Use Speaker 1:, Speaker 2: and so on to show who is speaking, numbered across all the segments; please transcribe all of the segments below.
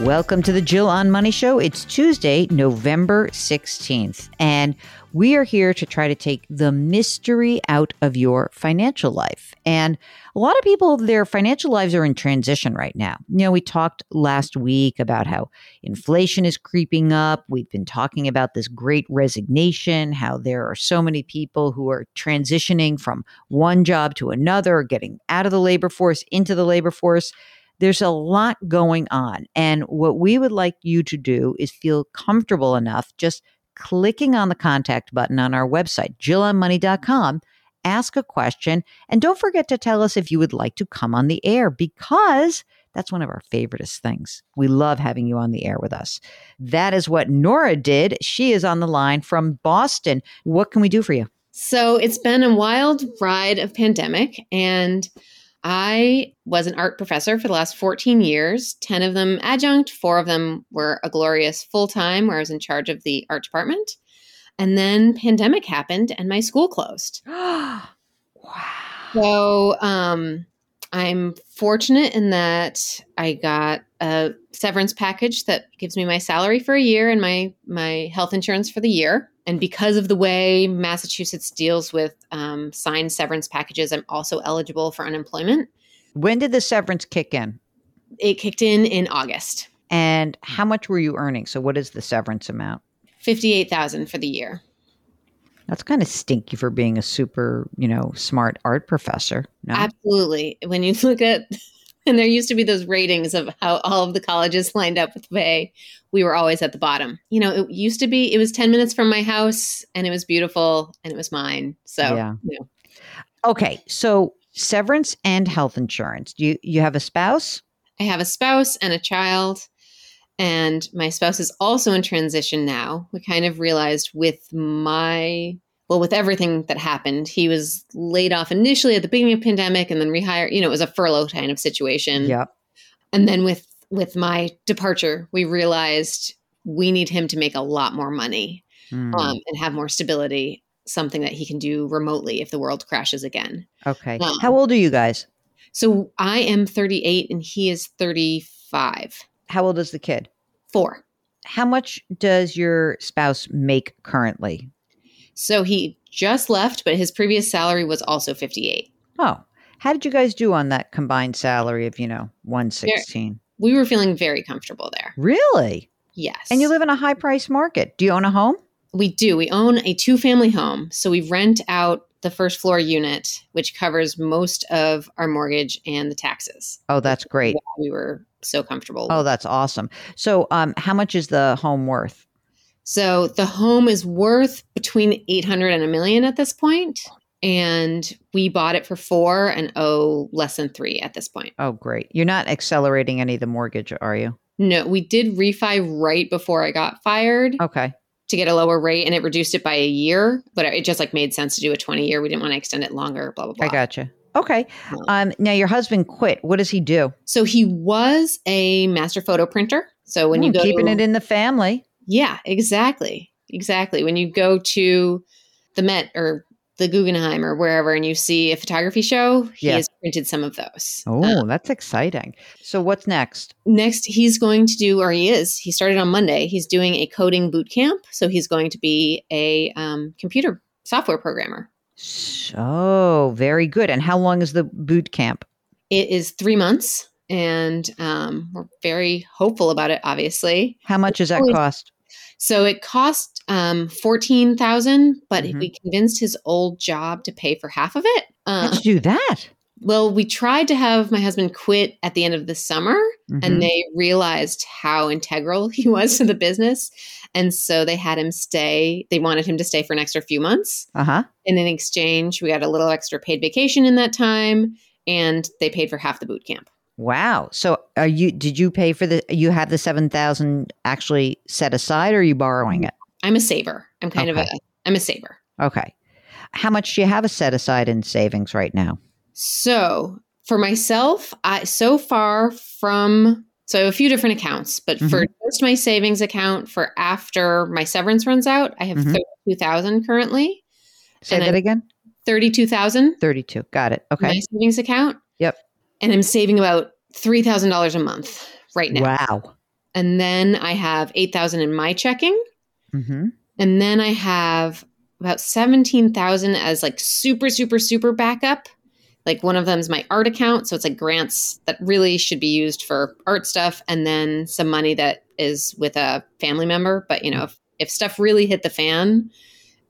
Speaker 1: Welcome to the Jill on Money Show. It's Tuesday, November 16th, and we are here to try to take the mystery out of your financial life. And a lot of people, their financial lives are in transition right now. You know, we talked last week about how inflation is creeping up. We've been talking about this great resignation, how there are so many people who are transitioning from one job to another, getting out of the labor force into the labor force. There's a lot going on. And what we would like you to do is feel comfortable enough just clicking on the contact button on our website, mm-hmm. jillonmoney.com, ask a question, and don't forget to tell us if you would like to come on the air because that's one of our favoriteest things. We love having you on the air with us. That is what Nora did. She is on the line from Boston. What can we do for you?
Speaker 2: So it's been a wild ride of pandemic and I was an art professor for the last 14 years, 10 of them adjunct, four of them were a glorious full time where I was in charge of the art department. And then pandemic happened and my school closed.
Speaker 1: wow.
Speaker 2: So um, I'm fortunate in that I got a severance package that gives me my salary for a year and my my health insurance for the year. And because of the way Massachusetts deals with um, signed severance packages, I'm also eligible for unemployment.
Speaker 1: When did the severance kick in?
Speaker 2: It kicked in in August.
Speaker 1: And how much were you earning? So, what is the severance amount?
Speaker 2: Fifty-eight thousand for the year.
Speaker 1: That's kind of stinky for being a super, you know, smart art professor.
Speaker 2: No? Absolutely. When you look at and there used to be those ratings of how all of the colleges lined up with pay. We were always at the bottom. You know, it used to be, it was 10 minutes from my house and it was beautiful and it was mine. So, yeah. You know.
Speaker 1: Okay. So, severance and health insurance. Do you, you have a spouse?
Speaker 2: I have a spouse and a child. And my spouse is also in transition now. We kind of realized with my well, with everything that happened, he was laid off initially at the beginning of pandemic and then rehired. You know, it was a furlough kind of situation.
Speaker 1: Yep.
Speaker 2: And then with with my departure, we realized we need him to make a lot more money mm. um, and have more stability. Something that he can do remotely if the world crashes again.
Speaker 1: Okay. Um, How old are you guys?
Speaker 2: So I am 38 and he is 35.
Speaker 1: How old is the kid?
Speaker 2: Four.
Speaker 1: How much does your spouse make currently?
Speaker 2: So he just left, but his previous salary was also 58.
Speaker 1: Oh, how did you guys do on that combined salary of, you know, 116?
Speaker 2: We were feeling very comfortable there.
Speaker 1: Really?
Speaker 2: Yes.
Speaker 1: And you live in a high price market. Do you own a home?
Speaker 2: We do. We own a two family home. So we rent out the first floor unit, which covers most of our mortgage and the taxes.
Speaker 1: Oh, that's great.
Speaker 2: We were so comfortable.
Speaker 1: Oh, that's awesome. So, um, how much is the home worth?
Speaker 2: So the home is worth between 800 and a million at this point, And we bought it for four and owe less than three at this point.
Speaker 1: Oh, great. You're not accelerating any of the mortgage, are you?
Speaker 2: No, we did refi right before I got fired.
Speaker 1: Okay.
Speaker 2: To get a lower rate and it reduced it by a year, but it just like made sense to do a 20 year. We didn't want to extend it longer, blah, blah, blah.
Speaker 1: I gotcha. Okay. Um, now your husband quit. What does he do?
Speaker 2: So he was a master photo printer. So when you
Speaker 1: Hmm,
Speaker 2: go
Speaker 1: keeping
Speaker 2: to,
Speaker 1: it in the family.
Speaker 2: Yeah, exactly. Exactly. When you go to the Met or the Guggenheim or wherever and you see a photography show, he
Speaker 1: Yeah.
Speaker 2: has printed some of those.
Speaker 1: Oh,
Speaker 2: Uh,
Speaker 1: that's exciting. So what's next?
Speaker 2: next, he's going to do, or he is, he started on Monday. He's doing a coding boot camp. So he's going to be a um, computer software programmer.
Speaker 1: So very good. And how long is the boot camp?
Speaker 2: It is three months and um, we're very hopeful about it, obviously.
Speaker 1: How much does that cost?
Speaker 2: So it cost um, fourteen thousand, but
Speaker 1: Mhm.
Speaker 2: we convinced his old job to pay for half of it.
Speaker 1: How'd you do that?
Speaker 2: Well, we tried to have my husband quit at the end of the summer,
Speaker 1: Mhm.
Speaker 2: and they realized how integral he was to the business. And so they had him stay. They wanted him to stay for an extra few months.
Speaker 1: uh-huh.
Speaker 2: And in exchange, we got a little extra paid vacation in that time, and they paid for half the boot camp.
Speaker 1: Wow. So are you did you pay for the you have the 7000 actually set aside or are you borrowing it?
Speaker 2: I'm a saver. I'm kind of a.
Speaker 1: Okay.
Speaker 2: I'm a saver.
Speaker 1: Okay. How much do you have a set aside in savings right now?
Speaker 2: So for myself, I so far from so a few different accounts, but for just my savings account for after my severance runs out, I have
Speaker 1: Mhm.
Speaker 2: thirty-two thousand currently.
Speaker 1: Say
Speaker 2: And
Speaker 1: that
Speaker 2: I-
Speaker 1: again?
Speaker 2: Thirty-two thousand
Speaker 1: 32. Got it. Okay.
Speaker 2: my savings account.
Speaker 1: Yep.
Speaker 2: And I'm saving about three thousand dollars a month right now.
Speaker 1: Wow.
Speaker 2: And then I have eight thousand in my checking.
Speaker 1: Mhm.
Speaker 2: And then I have about 17,000 as like super, super, super backup. Like one of them is my art account. So it's like grants that really should be used for art stuff. And then some money that is with a family member. But, you know, if, if stuff really hit the fan,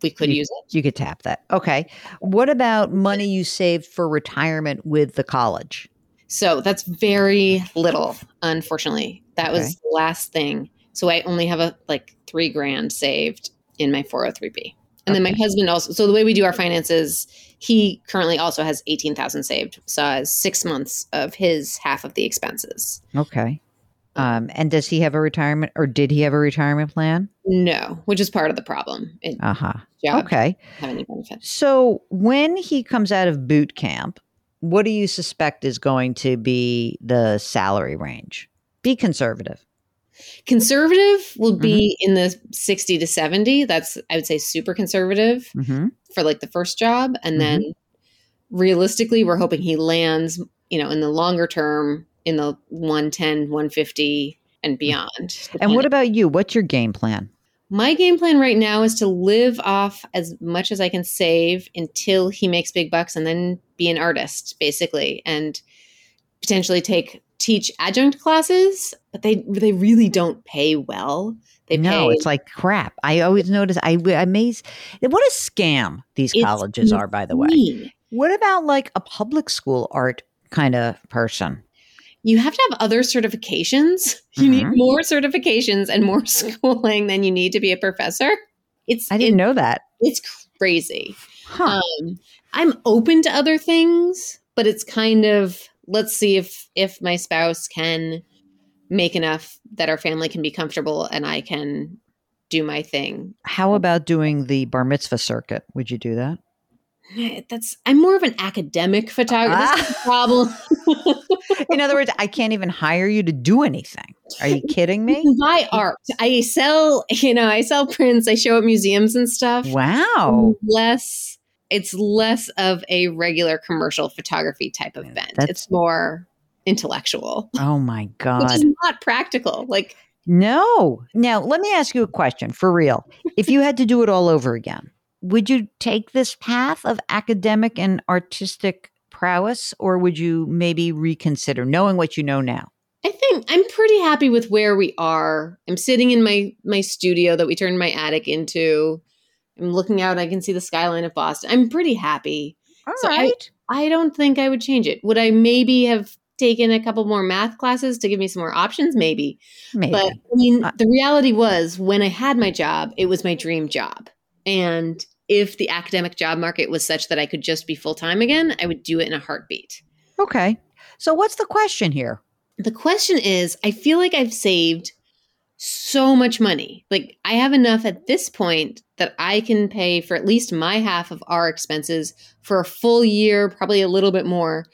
Speaker 2: we could
Speaker 1: You-
Speaker 2: use it.
Speaker 1: You could tap that. Okay. What about money you saved for retirement with the college?
Speaker 2: So that's very little, unfortunately. That
Speaker 1: Okay.
Speaker 2: was the last thing. So I only have a like three grand saved in my 403b. And then my husband also, so the way we do our finances, he currently also has 18,000 saved. So has six months of his half of the expenses.
Speaker 1: Okay. Um, and does he have a retirement or did he have a retirement plan?
Speaker 2: No, which is part of the problem.
Speaker 1: Uh huh. Okay.
Speaker 2: have any benefits.
Speaker 1: So when he comes out of boot camp, what do you suspect is going to be the salary range? Be conservative.
Speaker 2: Conservative will
Speaker 1: Mm-hmm.
Speaker 2: be in the 60 to 70. That's, I would say, super conservative.
Speaker 1: Mm-hmm.
Speaker 2: for like the first job and then realistically we're hoping he lands you know in the longer term in the 110 150 and beyond
Speaker 1: And what about you? What's your game plan?
Speaker 2: My game plan right now is to live off as much as i can save until he makes big bucks and then be an artist basically and potentially take teach adjunct classes but they they really don't pay well they
Speaker 1: no,
Speaker 2: pay
Speaker 1: it's like crap. I always notice. I I amaze. What a scam these
Speaker 2: It's
Speaker 1: colleges are, by the way. What about like a public school art kind of person?
Speaker 2: You have to have other certifications. You need
Speaker 1: Mhm.
Speaker 2: more certifications and more schooling than you need to be a professor. It's
Speaker 1: I didn't know that.
Speaker 2: it's crazy.
Speaker 1: Huh.
Speaker 2: Um, I'm open to other things, but it's kind of let's see if if my spouse can make enough that our family can be comfortable and I can do my thing.
Speaker 1: How about doing the bar mitzvah circuit? Would you do that?
Speaker 2: That's I'm more of an academic photographer. Is problem.
Speaker 1: In other words, I can't even hire you to do anything. Are you kidding me?
Speaker 2: buy art. I sell, you know, I sell prints. I show at museums and stuff.
Speaker 1: Wow.
Speaker 2: Less, it's less of a regular commercial photography type of event.
Speaker 1: That's-
Speaker 2: it's more intellectual,
Speaker 1: Oh my god.
Speaker 2: which is not practical. Like,
Speaker 1: No. Now, let me ask you a question for real. If you had to do it all over again, would you take this path of academic and artistic prowess, or would you maybe reconsider knowing what you know now?
Speaker 2: I think I'm pretty happy with where we are. I'm sitting in my my studio that we turned my attic into. I'm looking out. I can see the skyline of Boston. I'm pretty happy.
Speaker 1: All
Speaker 2: So I- I don't think I would change it. Would I maybe have taken a couple more math classes to give me some more options? Maybe.
Speaker 1: maybe.
Speaker 2: But I mean,
Speaker 1: Uh,
Speaker 2: the reality was when I had my job, it was my dream job. And if the academic job market was such that I could just be full time again, I would do it in a heartbeat.
Speaker 1: okay. So, what's the question here?
Speaker 2: The question is I feel like I've saved so much money. Like I have enough at this point that I can pay for at least my half of our expenses for a full year, probably a little bit more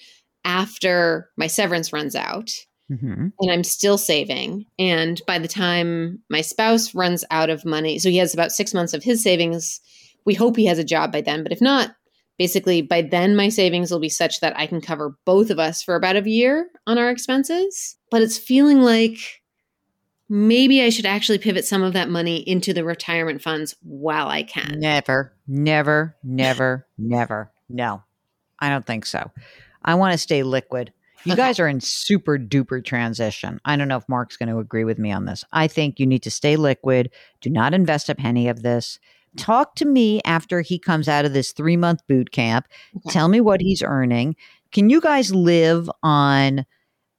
Speaker 2: after my severance runs out.
Speaker 1: Mm-hmm.
Speaker 2: And I'm still saving. And by the time my spouse runs out of money, so he has about six months of his savings. We hope he has a job by then. But if not, basically by then my savings will be such that I can cover both of us for about a year on our expenses. But it's feeling like maybe I should actually pivot some of that money into the retirement funds while I can.
Speaker 1: Never, never, never, never. No, I don't think so. I want to stay liquid. You
Speaker 2: Okay.
Speaker 1: guys are in super duper transition. I don't know if Mark's going to agree with me on this. I think you need to stay liquid. Do not invest a penny of this. Talk to me after he comes out of this three month boot camp.
Speaker 2: Okay.
Speaker 1: Tell me what he's earning. Can you guys live on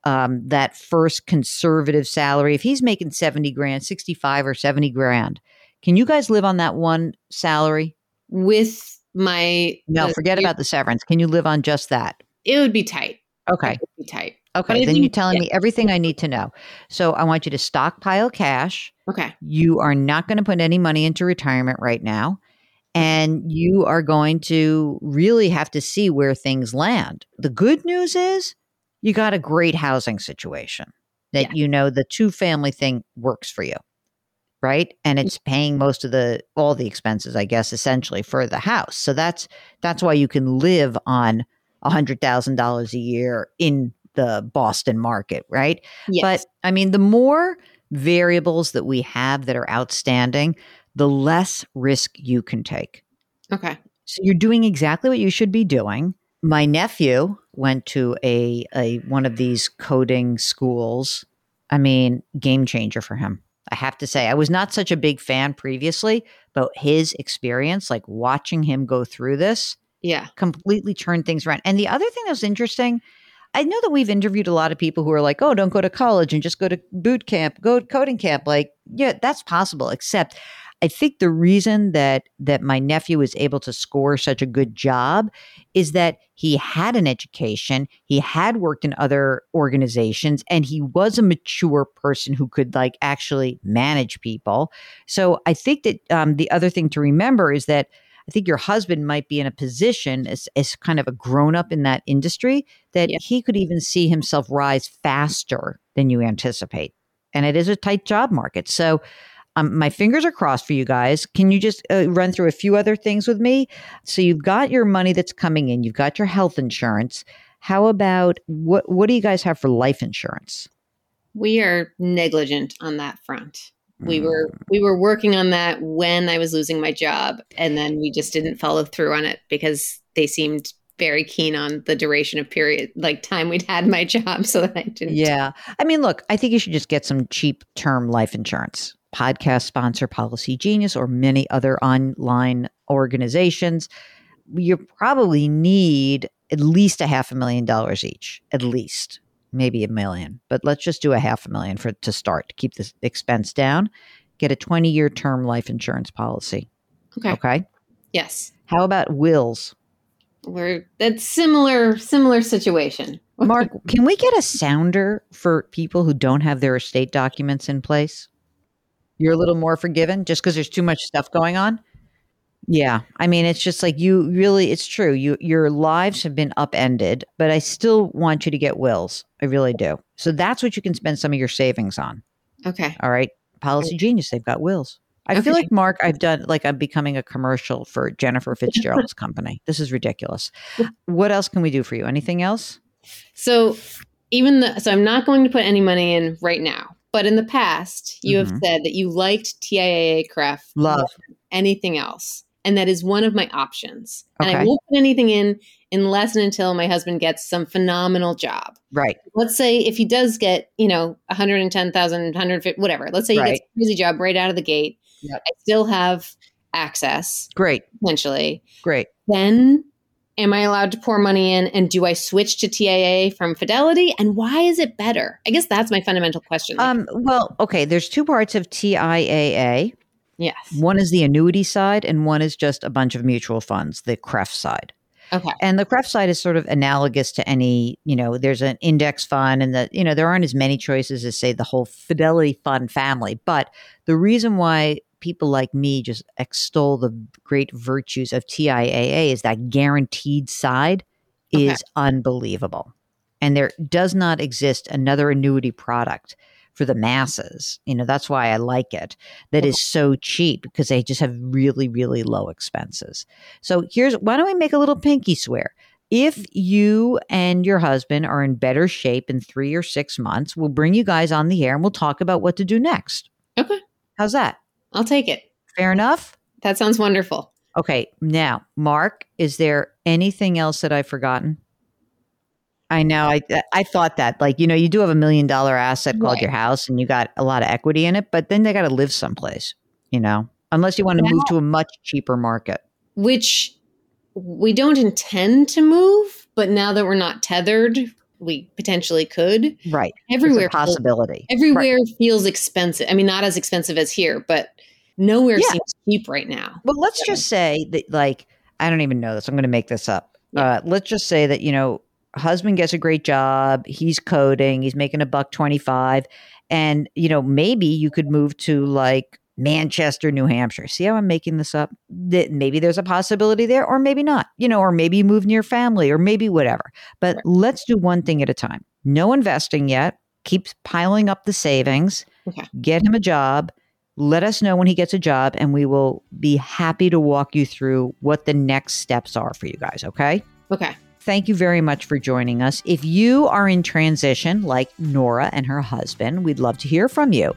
Speaker 1: um, that first conservative salary? If he's making 70 grand, 65 or 70 grand, can you guys live on that one salary?
Speaker 2: With my
Speaker 1: No, forget about the severance. Can you live on just that?
Speaker 2: it would be tight.
Speaker 1: Okay.
Speaker 2: It would be tight.
Speaker 1: Okay. Then you're telling
Speaker 2: yeah.
Speaker 1: me everything I need to know. So I want you to stockpile cash.
Speaker 2: Okay.
Speaker 1: You are not going to put any money into retirement right now. And you are going to really have to see where things land. The good news is you got a great housing situation that
Speaker 2: Yeah.
Speaker 1: you know the two family thing works for you. Right. And it's paying most of the all the expenses, I guess, essentially for the house. So that's that's why you can live on a hundred thousand dollars a year in the Boston market, right?
Speaker 2: Yes.
Speaker 1: But I mean, the more variables that we have that are outstanding, the less risk you can take.
Speaker 2: okay.
Speaker 1: So you're doing exactly what you should be doing. My nephew went to a, a one of these coding schools. I mean, game changer for him. I have to say, I was not such a big fan previously, but his experience, like watching him go through this,
Speaker 2: Yeah.
Speaker 1: completely turned things around. And the other thing that was interesting, I know that we've interviewed a lot of people who are like, oh, don't go to college and just go to boot camp, go to coding camp. Like, yeah, that's possible. Except I think the reason that that my nephew was able to score such a good job is that he had an education, he had worked in other organizations, and he was a mature person who could like actually manage people. So I think that um, the other thing to remember is that I think your husband might be in a position as, as kind of a grown up in that industry that
Speaker 2: Yeah.
Speaker 1: he could even see himself rise faster than you anticipate. And it is a tight job market. So um, my fingers are crossed for you guys. Can you just uh, run through a few other things with me? So you've got your money that's coming in, you've got your health insurance. How about what? What do you guys have for life insurance?
Speaker 2: We are negligent on that front. We
Speaker 1: Mm.
Speaker 2: were we were working on that when I was losing my job and then we just didn't follow through on it because they seemed very keen on the duration of period like time we'd had my job so that I didn't
Speaker 1: Yeah. I mean, look, I think you should just get some cheap term life insurance. Podcast sponsor Policygenius or many other online organizations. You probably need at least a half a million dollars each, at least, maybe a million. But let's just do a half a million for to start to keep the expense down. Get a 20 year term life insurance policy.
Speaker 2: Okay.
Speaker 1: Okay.
Speaker 2: Yes.
Speaker 1: How about wills?
Speaker 2: We're that's similar similar situation.
Speaker 1: Mark, can we get a sounder for people who don't have their estate documents in place? You're a little more forgiven just because there's too much stuff going on. Yeah, I mean, it's just like you really. It's true. You your lives have been upended, but I still want you to get wills. I really do. So that's what you can spend some of your savings on.
Speaker 2: Okay.
Speaker 1: All right, Policygenius, they've got wills. I feel like Mark, I've done like I'm becoming a commercial for Jennifer Fitzgerald's company. This is ridiculous. What else can we do for you? Anything else?
Speaker 2: So even the so I'm not going to put any money in right now. But in the past, you have
Speaker 1: Mhm.
Speaker 2: said that you liked TIAA CREF
Speaker 1: Love.
Speaker 2: anything else. And that is one of my options. And I won't put anything in unless and until my husband gets some phenomenal job.
Speaker 1: Right.
Speaker 2: Let's say if he does get, you know, 110,000, 150, whatever. Let's say he
Speaker 1: Right.
Speaker 2: gets a crazy job right out of the gate.
Speaker 1: Yep.
Speaker 2: I still have access
Speaker 1: Great.
Speaker 2: potentially.
Speaker 1: Great.
Speaker 2: Then am I allowed to pour money in and do I switch to TIA from Fidelity and why is it better? I guess that's my fundamental question.
Speaker 1: Um, well, okay, there's two parts of TIAA.
Speaker 2: Yes.
Speaker 1: One is the annuity side, and one is just a bunch of mutual funds, the CREF side.
Speaker 2: Okay.
Speaker 1: And the CREF side is sort of analogous to any, you know, there's an index fund and the, you know, there aren't as many choices as say the whole Fidelity Fund family. But the reason why people like me just extol the great virtues of TIAA is that guaranteed side
Speaker 2: Okay.
Speaker 1: is unbelievable. And there does not exist another annuity product for the masses. You know, that's why I like it. That is so cheap because they just have really, really low expenses. So here's why don't we make a little pinky swear? If you and your husband are in better shape in three or six months, we'll bring you guys on the air and we'll talk about what to do next.
Speaker 2: Okay.
Speaker 1: How's that?
Speaker 2: I'll take it.
Speaker 1: Fair enough?
Speaker 2: That sounds wonderful.
Speaker 1: Okay, now, Mark, is there anything else that I've forgotten? I know. I I thought that, like, you know, you do have a million dollar asset called
Speaker 2: Right.
Speaker 1: your house, and you got a lot of equity in it, but then they got to live someplace, you know, unless you want to move to a much cheaper market.
Speaker 2: Which we don't intend to move, but now that we're not tethered, we potentially could.
Speaker 1: Right.
Speaker 2: Everywhere
Speaker 1: possibility.
Speaker 2: Everywhere feels expensive. I mean, not as expensive as here, but nowhere
Speaker 1: Yeah.
Speaker 2: seems cheap right now.
Speaker 1: Well, let's
Speaker 2: So-
Speaker 1: just say that, like, I don't even know this. I'm going to make this up. Uh, let's just say that, you know, husband gets a great job. He's coding. He's making a buck 25. And, you know, maybe you could move to like Manchester, New Hampshire. See how I'm making this up? That maybe there's a possibility there, or maybe not, you know, or maybe you move near family, or maybe whatever. But
Speaker 2: Right.
Speaker 1: let's do one thing at a time. No investing yet. Keep piling up the savings.
Speaker 2: Okay.
Speaker 1: Get him a job let us know when he gets a job and we will be happy to walk you through what the next steps are for you guys, okay?
Speaker 2: Okay.
Speaker 1: Thank you very much for joining us. If you are in transition like Nora and her husband, we'd love to hear from you.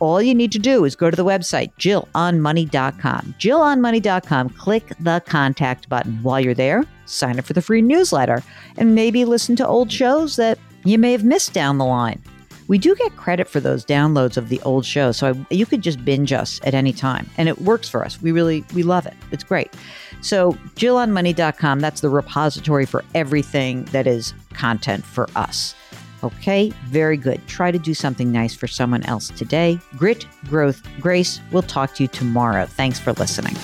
Speaker 1: All you need to do is go to the website, jillonmoney.com. Jillonmoney.com, click the contact button. While you're there, sign up for the free newsletter and maybe listen to old shows that you may have missed down the line. We do get credit for those downloads of the old shows, so I, you could just binge us at any time, and it works for us. We really we love it. It's great. So jillonmoney.com, that's the repository for everything that is content for us. Okay, very good. Try to do something nice for someone else today. Grit, growth, grace. We'll talk to you tomorrow. Thanks for listening.